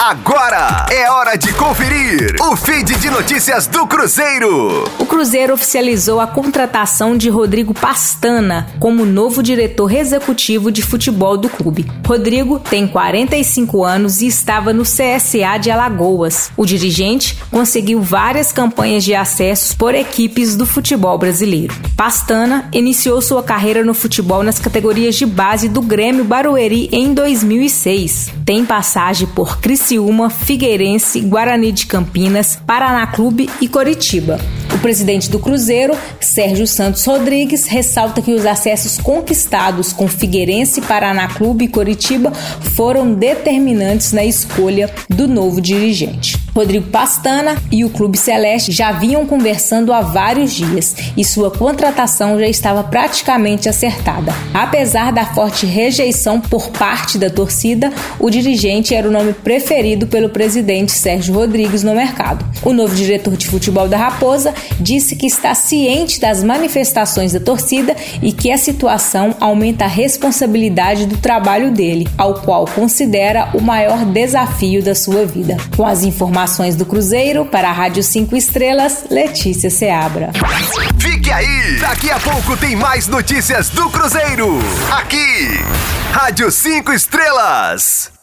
Agora é hora de conferir o feed de notícias do Cruzeiro. O Cruzeiro oficializou a contratação de Rodrigo Pastana como novo diretor executivo de futebol do clube. Rodrigo tem 45 anos e estava no CSA de Alagoas. O dirigente conseguiu várias campanhas de acessos por equipes do futebol brasileiro. Pastana iniciou sua carreira no futebol nas categorias de base do Grêmio Barueri em 2006. Tem passagem por Criciúma, Figueirense, Guarani de Campinas, Paraná Clube e Coritiba. O presidente do Cruzeiro, Sérgio Santos Rodrigues, ressalta que os acessos conquistados com Figueirense, Paraná Clube e Coritiba foram determinantes na escolha do novo dirigente. Rodrigo Pastana e o Clube Celeste já vinham conversando há vários dias e sua contratação já estava praticamente acertada. Apesar da forte rejeição por parte da torcida, o dirigente era o nome preferido pelo presidente Sérgio Rodrigues no mercado. O novo diretor de futebol da Raposa disse que está ciente das manifestações da torcida e que a situação aumenta a responsabilidade do trabalho dele, ao qual considera o maior desafio da sua vida. Com as informações do Cruzeiro, para a Rádio 5 Estrelas, Letícia Seabra. Fique aí! Daqui a pouco tem mais notícias do Cruzeiro. Aqui, Rádio 5 Estrelas.